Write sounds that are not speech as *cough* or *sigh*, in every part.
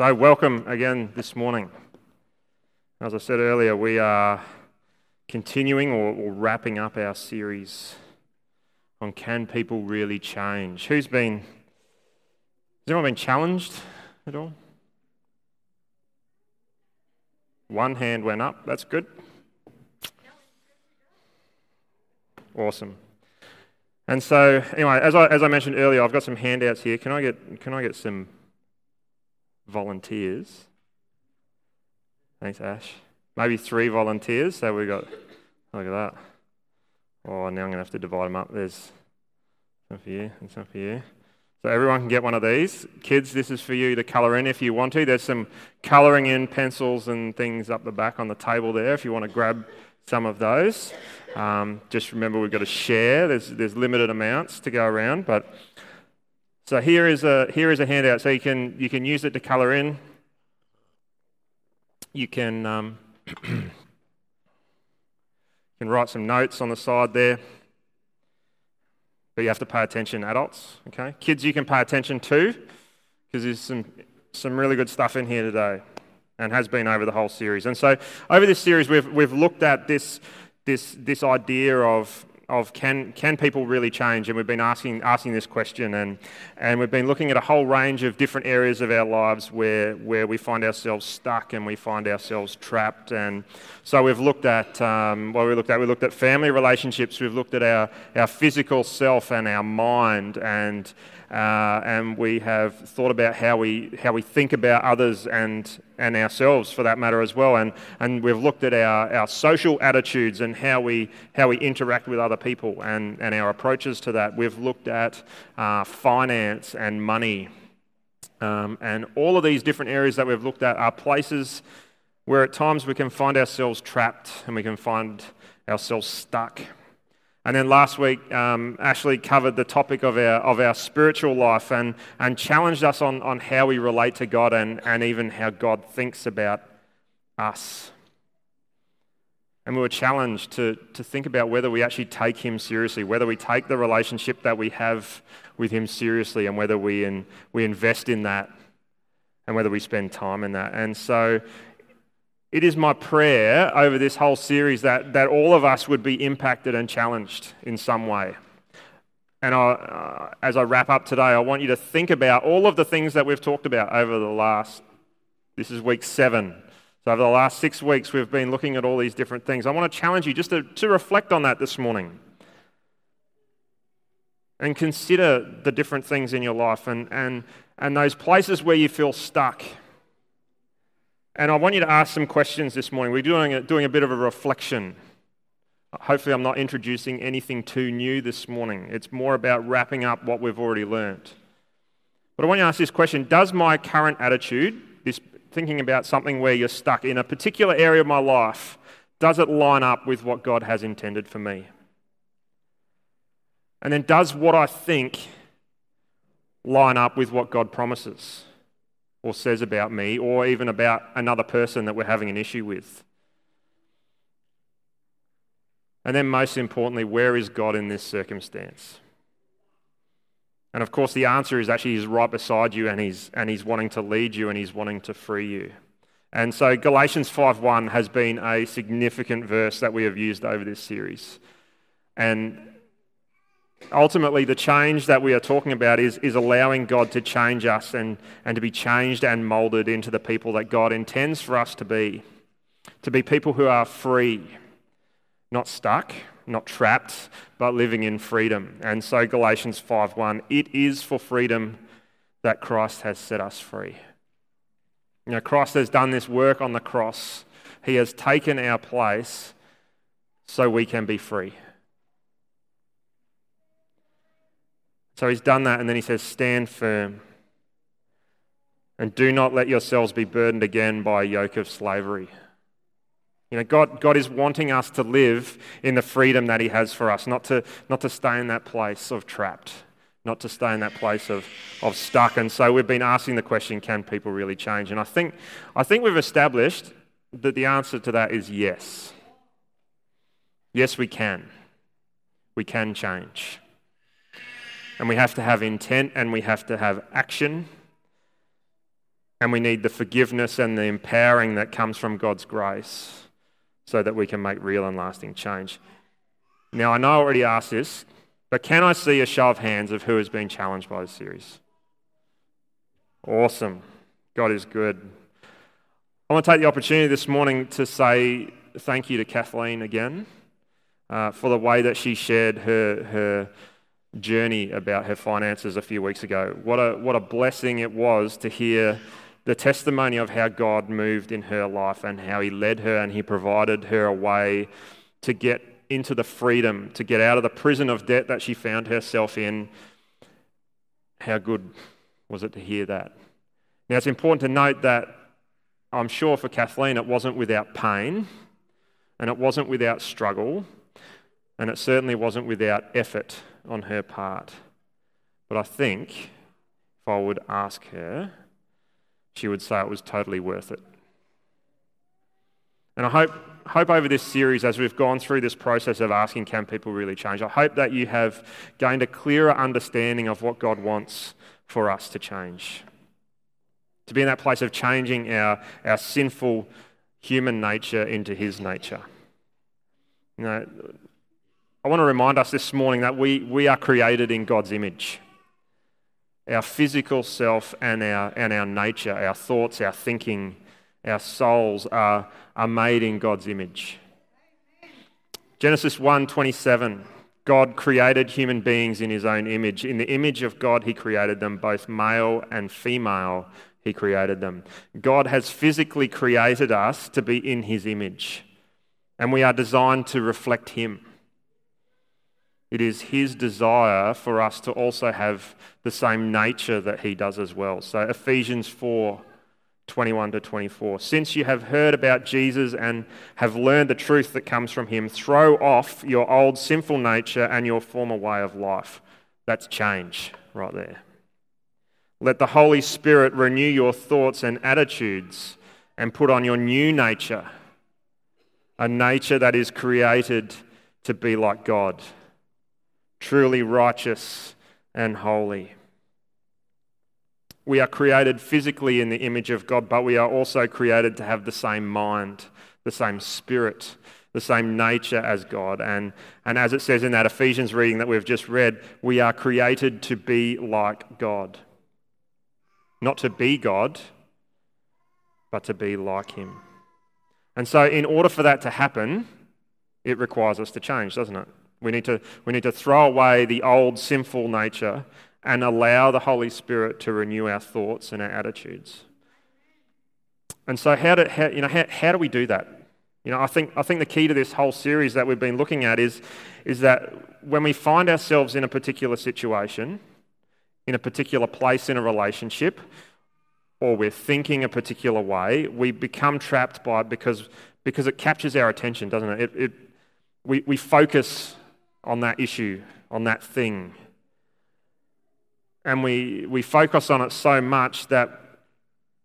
So, welcome again this morning. As I said earlier, we are continuing or, or, wrapping up our series on Can People Really Change? Who's been, has anyone been challenged at all? One hand went up, that's good. Awesome. And so, anyway, as I, as I mentioned earlier, I've got some handouts here. Can I get, can I get some volunteers? Thanks, Ash. Maybe three volunteers. So we got, look at that. Oh, now I'm going to have to divide them up. There's some for you and some for you. So everyone can get one of these. Kids, this is for you to colour in if you want to. There's some colouring in pencils and things up the back on the table there if you want to grab some of those. Um, just remember we've got to share. There's, there's limited amounts to go around, but so here is a here is a handout. So you can you can use it to colour in. You can um, *clears throat* you can write some notes on the side there. But you have to pay attention, adults. Okay, kids, you can pay attention too, because there's some some really good stuff in here today, and has been over the whole series. And so over this series, we've we've looked at this this, this idea of, of can, can people really change? And we've been asking, asking this question, and, and we've been looking at a whole range of different areas of our lives where, where we find ourselves stuck and we find ourselves trapped. And so we've looked at um, what we looked at. We looked at family relationships, we've looked at our, our physical self and our mind, and uh, and we have thought about how we, how we think about others and, and ourselves for that matter as well. And, and we've looked at our, our social attitudes and how we, how we interact with other people and, and our approaches to that. We've looked at uh, finance and money. Um, and all of these different areas that we've looked at are places where at times we can find ourselves trapped and we can find ourselves stuck. And then last week, um, Ashley covered the topic of our, of our spiritual life and, and challenged us on, on how we relate to God and, and even how God thinks about us. And we were challenged to, to think about whether we actually take Him seriously, whether we take the relationship that we have with Him seriously, and whether we, in, we invest in that and whether we spend time in that. And so it is my prayer over this whole series that, that all of us would be impacted and challenged in some way. And I, uh, as I wrap up today, I want you to think about all of the things that we've talked about over the last, this is week seven. So, over the last six weeks, we've been looking at all these different things. I want to challenge you just to, to reflect on that this morning and consider the different things in your life and, and, and those places where you feel stuck and I want you to ask some questions this morning. We're doing a, doing a bit of a reflection. Hopefully, I'm not introducing anything too new this morning. It's more about wrapping up what we've already learned. But I want you to ask this question Does my current attitude, this thinking about something where you're stuck in a particular area of my life, does it line up with what God has intended for me? And then, does what I think line up with what God promises? Or says about me or even about another person that we're having an issue with? And then, most importantly, where is God in this circumstance? And of course, the answer is actually He's right beside you and He's, and he's wanting to lead you and He's wanting to free you. And so, Galatians 5.1 has been a significant verse that we have used over this series. And ultimately, the change that we are talking about is, is allowing God to change us and, and to be changed and molded into the people that God intends for us to be. To be people who are free, not stuck, not trapped, but living in freedom. And so Galatians 5:1, it is for freedom that Christ has set us free. You know, Christ has done this work on the cross. He has taken our place so we can be free. So he's done that, and then he says, Stand firm. And do not let yourselves be burdened again by a yoke of slavery. You know, God, God is wanting us to live in the freedom that He has for us, not to, not to stay in that place of trapped, not to stay in that place of, of stuck. And so we've been asking the question can people really change? And I think, I think we've established that the answer to that is yes. Yes, we can. We can change and we have to have intent and we have to have action. And we need the forgiveness and the empowering that comes from God's grace so that we can make real and lasting change. Now, I know I already asked this, but can I see a show of hands of who has been challenged by this series? Awesome. God is good. I want to take the opportunity this morning to say thank you to Kathleen again uh, for the way that she shared her, her journey about her finances a few weeks ago. What a, what a blessing it was to hear the testimony of how God moved in her life and how He led her and He provided her a way to get into the freedom, to get out of the prison of debt that she found herself in. How good was it to hear that? Now, it's important to note that I'm sure for Kathleen it wasn't without pain and it wasn't without struggle and it certainly wasn't without effort on her part. But I think if I would ask her, she would say it was totally worth it. And I hope, hope over this series, as we've gone through this process of asking, can people really change? I hope that you have gained a clearer understanding of what God wants for us to change. To be in that place of changing our, our sinful human nature into His nature. You know, I want to remind us this morning that we, we are created in God's image our physical self and our, and our nature, our thoughts, our thinking, our souls are, are made in God's image. Genesis 1:27 God created human beings in his own image. In the image of God he created them both male and female he created them. God has physically created us to be in his image. And we are designed to reflect him. It is his desire for us to also have the same nature that he does as well. So, Ephesians 4 21 to 24. Since you have heard about Jesus and have learned the truth that comes from him, throw off your old sinful nature and your former way of life. That's change right there. Let the Holy Spirit renew your thoughts and attitudes and put on your new nature, a nature that is created to be like God truly righteous and holy. We are created physically in the image of God, but we are also created to have the same mind, the same spirit, the same nature as God. And, and as it says in that Ephesians reading that we've just read, we are created to be like God. Not to be God, but to be like Him. And so, in order for that to happen, it requires us to change, doesn't it? We need to, we need to throw away the old sinful nature and allow the Holy Spirit to renew our thoughts and our attitudes. And so, how do, how, you know, how, how do we do that? You know, I think, I think the key to this whole series that we've been looking at is, is that when we find ourselves in a particular situation, in a particular place in a relationship, or we're thinking a particular way, we become trapped by it because, because it captures our attention, doesn't it? it, it we, we focus on that issue, on that thing. And we, we focus on it so much that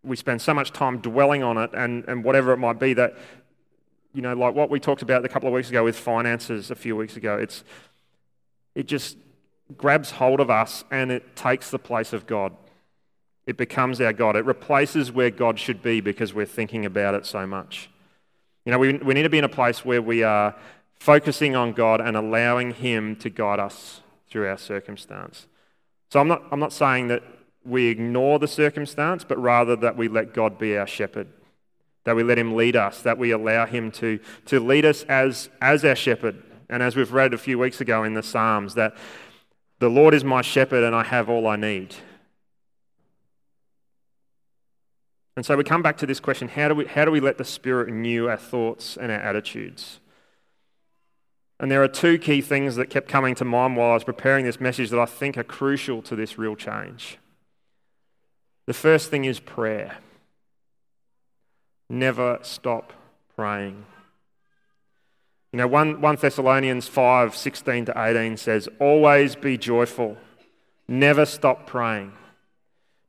we spend so much time dwelling on it and, and whatever it might be that, you know, like what we talked about a couple of weeks ago with finances a few weeks ago, it's, it just grabs hold of us and it takes the place of God. It becomes our God. It replaces where God should be because we're thinking about it so much. You know, we, we need to be in a place where we are focusing on God and allowing Him to guide us through our circumstance. So I'm not, I'm not saying that we ignore the circumstance, but rather that we let God be our shepherd, that we let Him lead us, that we allow Him to, to lead us as, as our shepherd. And as we've read a few weeks ago in the Psalms, that the Lord is my shepherd and I have all I need. And so we come back to this question how do we, how do we let the Spirit renew our thoughts and our attitudes? And there are two key things that kept coming to mind while I was preparing this message that I think are crucial to this real change. The first thing is prayer. Never stop praying. You know, 1, 1 Thessalonians 5 16 to 18 says, Always be joyful, never stop praying.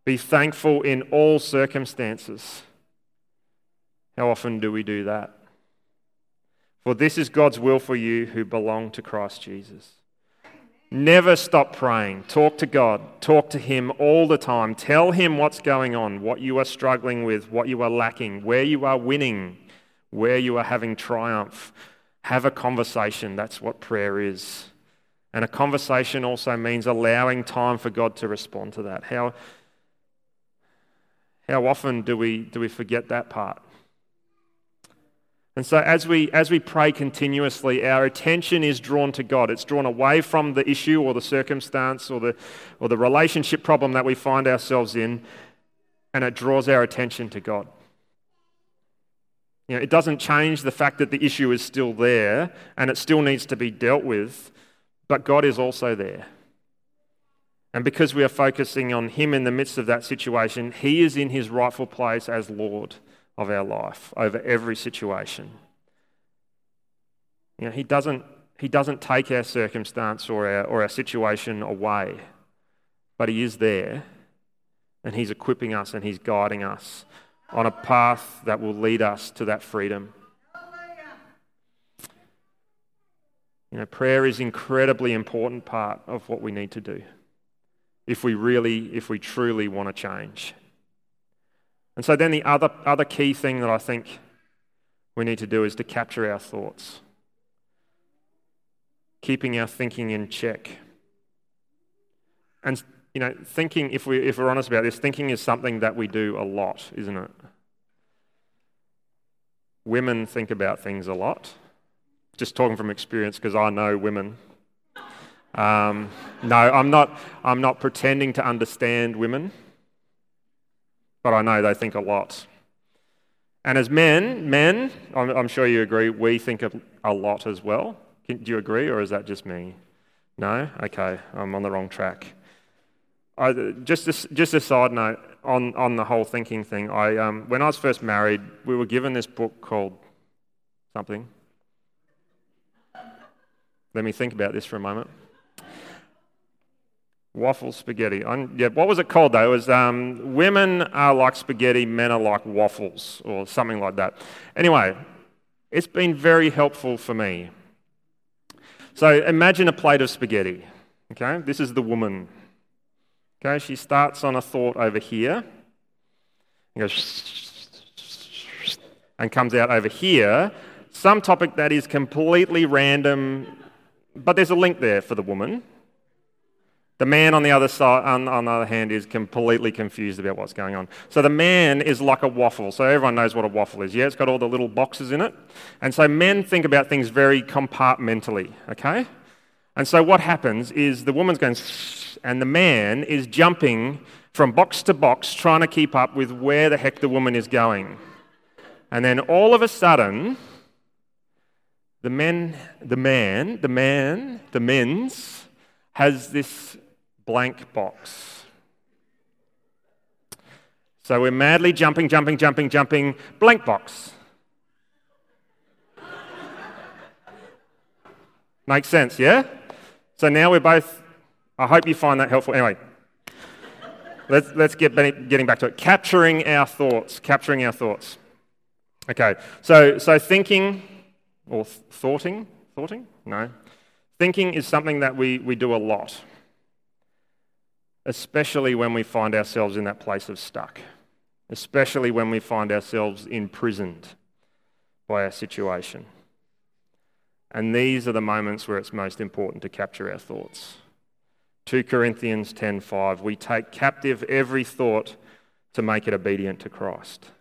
Be thankful in all circumstances. How often do we do that? For this is God's will for you who belong to Christ Jesus. Never stop praying. Talk to God. Talk to Him all the time. Tell Him what's going on, what you are struggling with, what you are lacking, where you are winning, where you are having triumph. Have a conversation. That's what prayer is. And a conversation also means allowing time for God to respond to that. How, how often do we, do we forget that part? And so as we, as we pray continuously, our attention is drawn to God. It's drawn away from the issue or the circumstance or the, or the relationship problem that we find ourselves in, and it draws our attention to God. You know, it doesn't change the fact that the issue is still there and it still needs to be dealt with, but God is also there. And because we are focusing on Him in the midst of that situation, He is in His rightful place as Lord of our life over every situation. You know, he, doesn't, he doesn't take our circumstance or our, or our situation away, but He is there and He's equipping us and He's guiding us on a path that will lead us to that freedom. You know, prayer is an incredibly important part of what we need to do if we really, if we truly want to change. And so then the other, other key thing that I think we need to do is to capture our thoughts, keeping our thinking in check. And, you know, thinking, if, we, if we're honest about this, thinking is something that we do a lot, isn't it? Women think about things a lot. Just talking from experience because I know women. Um, no, I'm not, I'm not pretending to understand women but I know they think a lot. And as men, men, I'm, I'm sure you agree, we think a, a lot as well. Do you agree, or is that just me? No? Okay, I'm on the wrong track. I, just, a, just a side note on, on the whole thinking thing. I, um, when I was first married, we were given this book called something. Let me think about this for a moment. Waffle spaghetti. I'm, yeah, what was it called though? It was um, Women Are Like Spaghetti, Men Are Like Waffles, or something like that. Anyway, it's been very helpful for me. So imagine a plate of spaghetti. Okay, this is the woman. Okay, she starts on a thought over here and goes and comes out over here. Some topic that is completely random, but there's a link there for the woman. The man on the other side, on, on, the other hand, is completely confused about what's going on. So the man is like a waffle. So everyone knows what a waffle is. Yeah, it's got all the little boxes in it. And so men think about things very compartmentally, okay? And so what happens is the woman's going, and the man is jumping from box to box, trying to keep up with where the heck the woman is going. And then all of a sudden, the men, the man, the man, the men's has this blank box. So we're madly jumping, jumping, jumping, jumping, blank box. Makes sense, yeah? So now we're both, I hope you find that helpful. Anyway, let's, let's get getting back to it. Capturing our thoughts, capturing our thoughts. Okay, so, so thinking, or thoughting, thoughting? No. Thinking is something that we, we do a lot especially when we find ourselves in that place of stuck, especially when we find ourselves imprisoned by our situation. And these are the moments where it's most important to capture our thoughts. 2 Corinthians 10:5 we take captive every thought to make it obedient to Christ.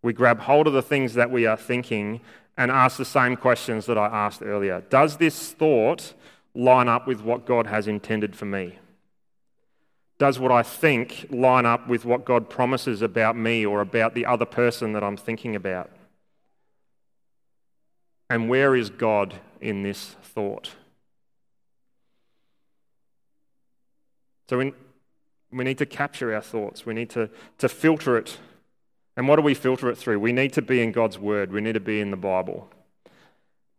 We grab hold of the things that we are thinking and ask the same questions that I asked earlier. Does this thought line up with what God has intended for me? Does what I think line up with what God promises about me or about the other person that I'm thinking about? And where is God in this thought? So we, we need to capture our thoughts. We need to, to filter it. And what do we filter it through? We need to be in God's Word. We need to be in the Bible.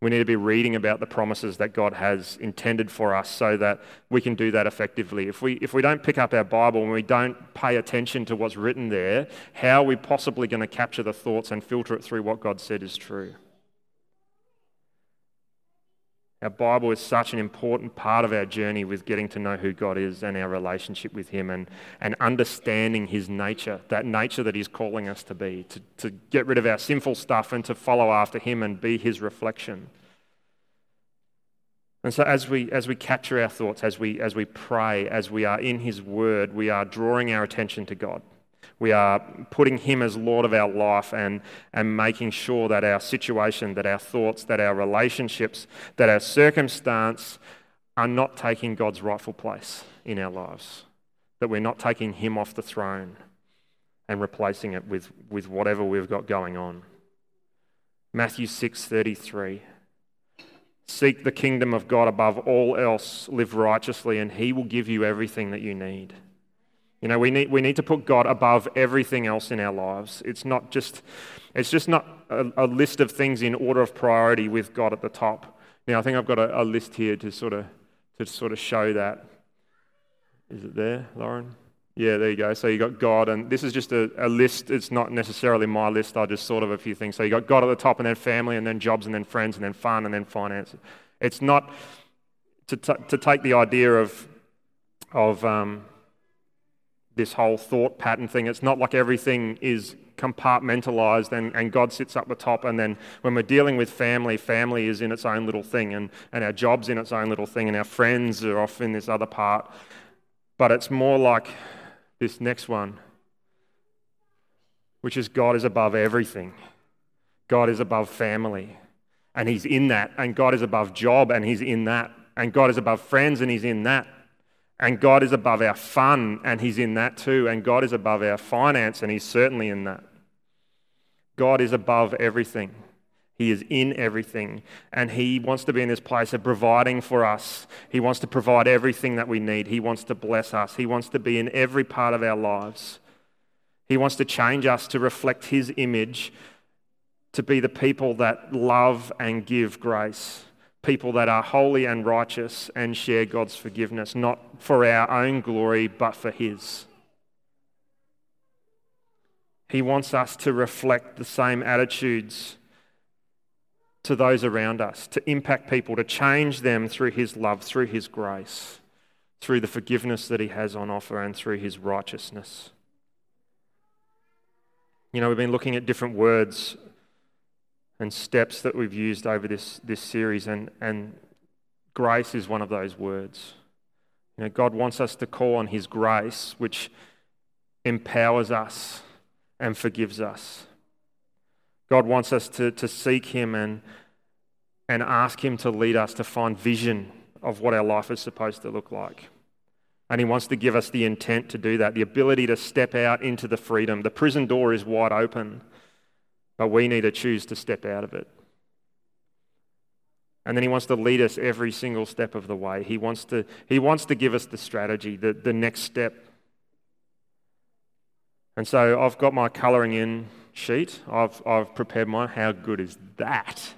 We need to be reading about the promises that God has intended for us so that we can do that effectively. If we, if we don't pick up our Bible and we don't pay attention to what's written there, how are we possibly going to capture the thoughts and filter it through what God said is true? Our Bible is such an important part of our journey with getting to know who God is and our relationship with Him and, and understanding His nature, that nature that He's calling us to be, to, to get rid of our sinful stuff and to follow after Him and be His reflection. And so as we, as we capture our thoughts, as we, as we pray, as we are in His Word, we are drawing our attention to God. We are putting Him as Lord of our life and, and making sure that our situation, that our thoughts, that our relationships, that our circumstance are not taking God's rightful place in our lives. That we're not taking Him off the throne and replacing it with, with whatever we've got going on. Matthew 6:33 Seek the kingdom of God above all else, live righteously, and He will give you everything that you need. You know, we need, we need to put God above everything else in our lives. It's not just, it's just not a, a list of things in order of priority with God at the top. Now, I think I've got a, a list here to sort of, to sort of show that. Is it there, Lauren? Yeah, there you go. So you got God, and this is just a, a, list. It's not necessarily my list. I just sort of a few things. So you got God at the top, and then family, and then jobs, and then friends, and then fun, and then finance. It's not to, t- to take the idea of, of um, this whole thought pattern thing. It's not like everything is compartmentalized and, and God sits up the top. And then when we're dealing with family, family is in its own little thing, and, and our job's in its own little thing, and our friends are off in this other part. But it's more like this next one, which is God is above everything. God is above family, and He's in that. And God is above job, and He's in that. And God is above friends, and He's in that. And God is above our fun, and He's in that too. And God is above our finance, and He's certainly in that. God is above everything. He is in everything. And He wants to be in this place of providing for us. He wants to provide everything that we need. He wants to bless us. He wants to be in every part of our lives. He wants to change us to reflect His image, to be the people that love and give grace, people that are holy and righteous and share God's forgiveness, not for our own glory, but for His. He wants us to reflect the same attitudes to those around us, to impact people, to change them through His love, through His grace, through the forgiveness that He has on offer, and through His righteousness. You know, we've been looking at different words and steps that we've used over this, this series, and, and grace is one of those words. You know, God wants us to call on His grace, which empowers us and forgives us. God wants us to, to seek Him and, and ask Him to lead us to find vision of what our life is supposed to look like. And He wants to give us the intent to do that, the ability to step out into the freedom. The prison door is wide open, but we need to choose to step out of it. And then he wants to lead us every single step of the way. He wants to, he wants to give us the strategy, the, the next step. And so I've got my colouring in sheet. I've, I've prepared mine. How good is that?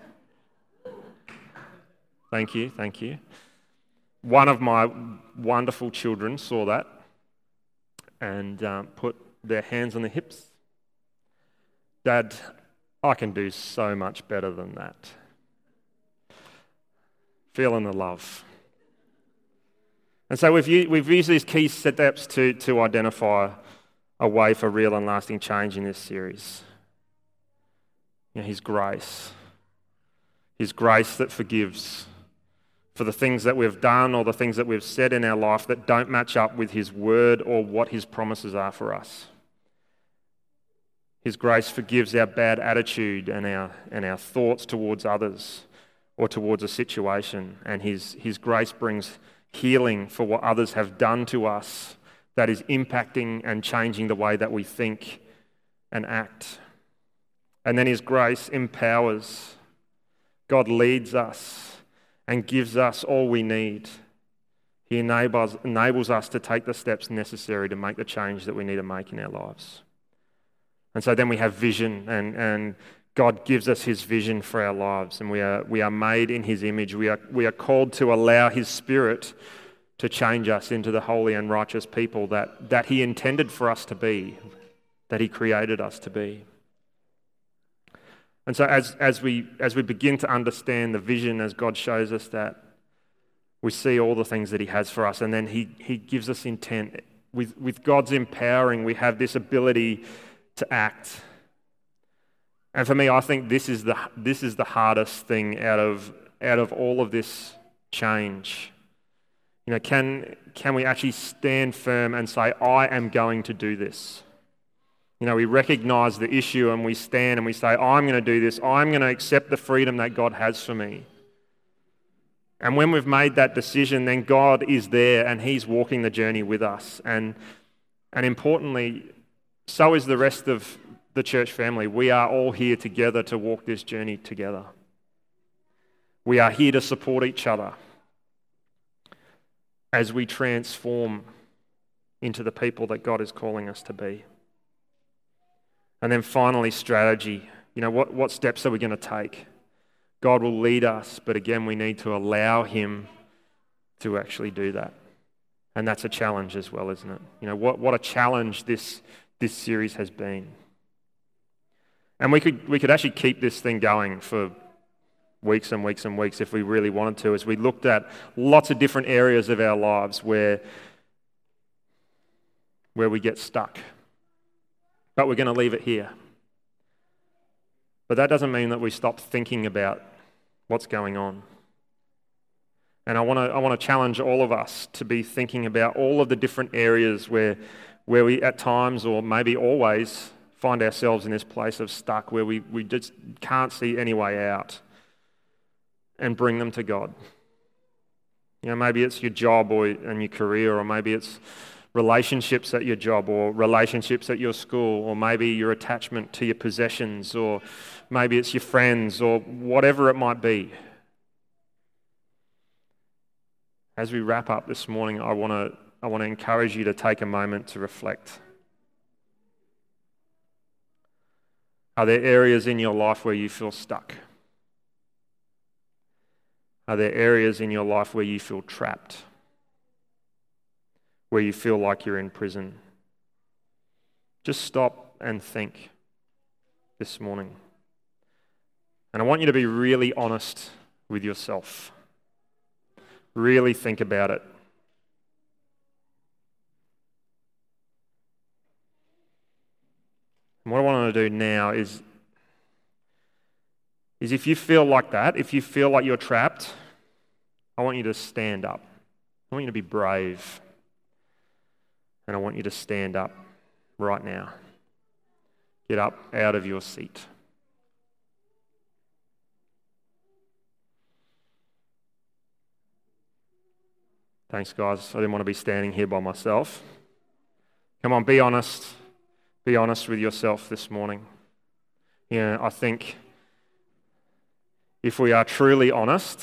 Thank you, thank you. One of my wonderful children saw that and um, put their hands on their hips. Dad, I can do so much better than that. Feeling the love. And so we've used, we've used these key steps to, to identify a way for real and lasting change in this series. You know, his grace. His grace that forgives for the things that we've done or the things that we've said in our life that don't match up with His word or what His promises are for us. His grace forgives our bad attitude and our, and our thoughts towards others or towards a situation. And his, his grace brings healing for what others have done to us that is impacting and changing the way that we think and act. And then His grace empowers. God leads us and gives us all we need. He enables, enables us to take the steps necessary to make the change that we need to make in our lives. And so then we have vision, and, and God gives us His vision for our lives, and we are, we are made in His image. We are, we are called to allow His Spirit to change us into the holy and righteous people that, that He intended for us to be, that He created us to be. And so, as, as, we, as we begin to understand the vision as God shows us that, we see all the things that He has for us, and then He, he gives us intent. With, with God's empowering, we have this ability to act. And for me, I think this is the, this is the hardest thing out of, out of all of this change. You know, can, can we actually stand firm and say, I am going to do this? You know, we recognize the issue and we stand and we say, I'm going to do this. I'm going to accept the freedom that God has for me. And when we've made that decision, then God is there and He's walking the journey with us. And, and importantly, so is the rest of the church family. We are all here together to walk this journey together. We are here to support each other as we transform into the people that God is calling us to be. And then finally, strategy. You know, what, what steps are we going to take? God will lead us, but again, we need to allow Him to actually do that. And that's a challenge as well, isn't it? You know, what, what a challenge this, this series has been. And we could, we could actually keep this thing going for weeks and weeks and weeks if we really wanted to, as we looked at lots of different areas of our lives where, where we get stuck but we're going to leave it here. But that doesn't mean that we stop thinking about what's going on. And I want to I want to challenge all of us to be thinking about all of the different areas where, where we, at times or maybe always, find ourselves in this place of stuck where we, we just can't see any way out and bring them to God. You know, maybe it's your job or and your career, or maybe it's relationships at your job or relationships at your school, or maybe your attachment to your possessions, or maybe it's your friends, or whatever it might be. As we wrap up this morning, I want to I want to encourage you to take a moment to reflect. Are there areas in your life where you feel stuck? Are there areas in your life where you feel trapped? where you feel like you're in prison. Just stop and think this morning. And I want you to be really honest with yourself. Really think about it. And what I want to do now is, is if you feel like that, if you feel like you're trapped, I want you to stand up. I want you to be brave. And I want you to stand up right now. Get up out of your seat. Thanks, guys. I didn't want to be standing here by myself. Come on, be honest. Be honest with yourself this morning. You know, I think if we are truly honest,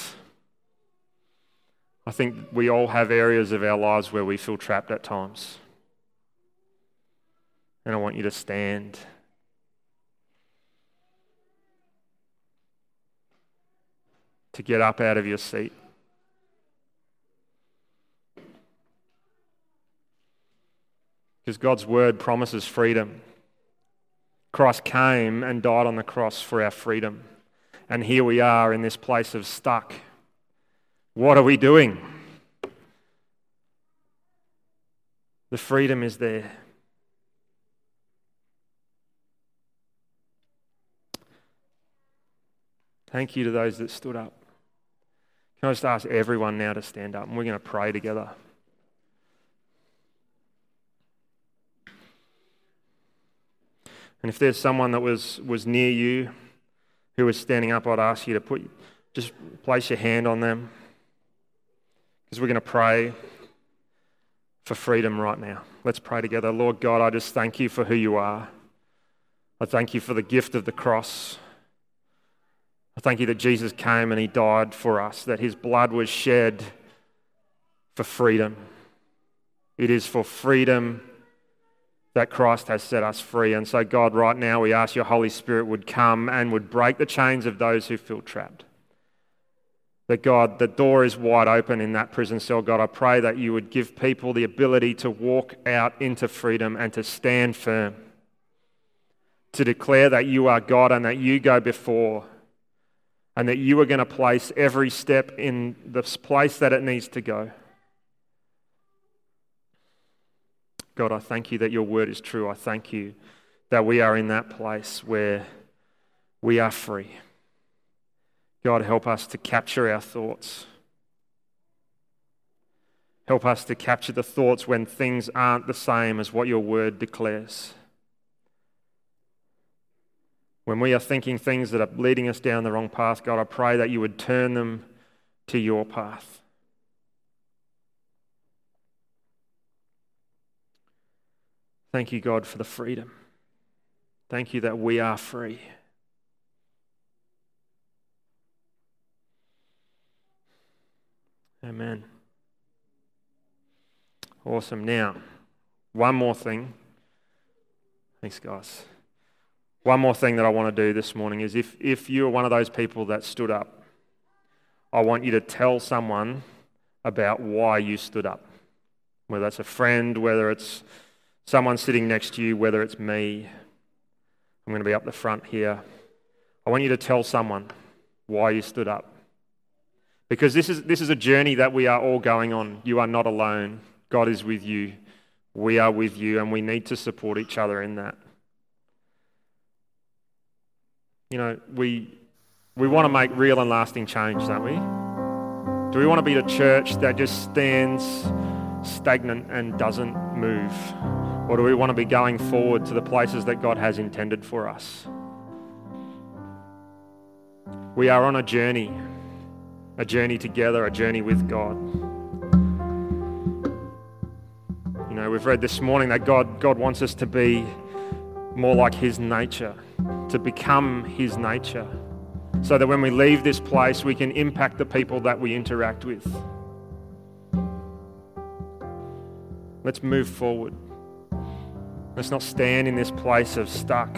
I think we all have areas of our lives where we feel trapped at times. And I want you to stand. To get up out of your seat. Because God's word promises freedom. Christ came and died on the cross for our freedom. And here we are in this place of stuck. What are we doing? The freedom is there. Thank you to those that stood up. Can I just ask everyone now to stand up and we're going to pray together? And if there's someone that was, was near you who was standing up, I'd ask you to put, just place your hand on them because we're going to pray for freedom right now. Let's pray together. Lord God, I just thank you for who you are. I thank you for the gift of the cross. I thank you that Jesus came and he died for us, that his blood was shed for freedom. It is for freedom that Christ has set us free. And so, God, right now we ask your Holy Spirit would come and would break the chains of those who feel trapped. That, God, the door is wide open in that prison cell. God, I pray that you would give people the ability to walk out into freedom and to stand firm to declare that you are God and that you go before and that you are going to place every step in the place that it needs to go. God, I thank you that your word is true. I thank you that we are in that place where we are free. God, help us to capture our thoughts. Help us to capture the thoughts when things aren't the same as what your word declares. When we are thinking things that are leading us down the wrong path, God, I pray that you would turn them to your path. Thank you, God, for the freedom. Thank you that we are free. Amen. Awesome. Now, one more thing. Thanks, guys. One more thing that I want to do this morning is if, if you're one of those people that stood up, I want you to tell someone about why you stood up. Whether that's a friend, whether it's someone sitting next to you, whether it's me. I'm going to be up the front here. I want you to tell someone why you stood up. Because this is, this is a journey that we are all going on. You are not alone. God is with you. We are with you, and we need to support each other in that. You know, we, we want to make real and lasting change, don't we? Do we want to be a church that just stands stagnant and doesn't move? Or do we want to be going forward to the places that God has intended for us? We are on a journey, a journey together, a journey with God. You know, we've read this morning that God, God wants us to be more like His nature to become His nature so that when we leave this place, we can impact the people that we interact with. Let's move forward. Let's not stand in this place of stuck.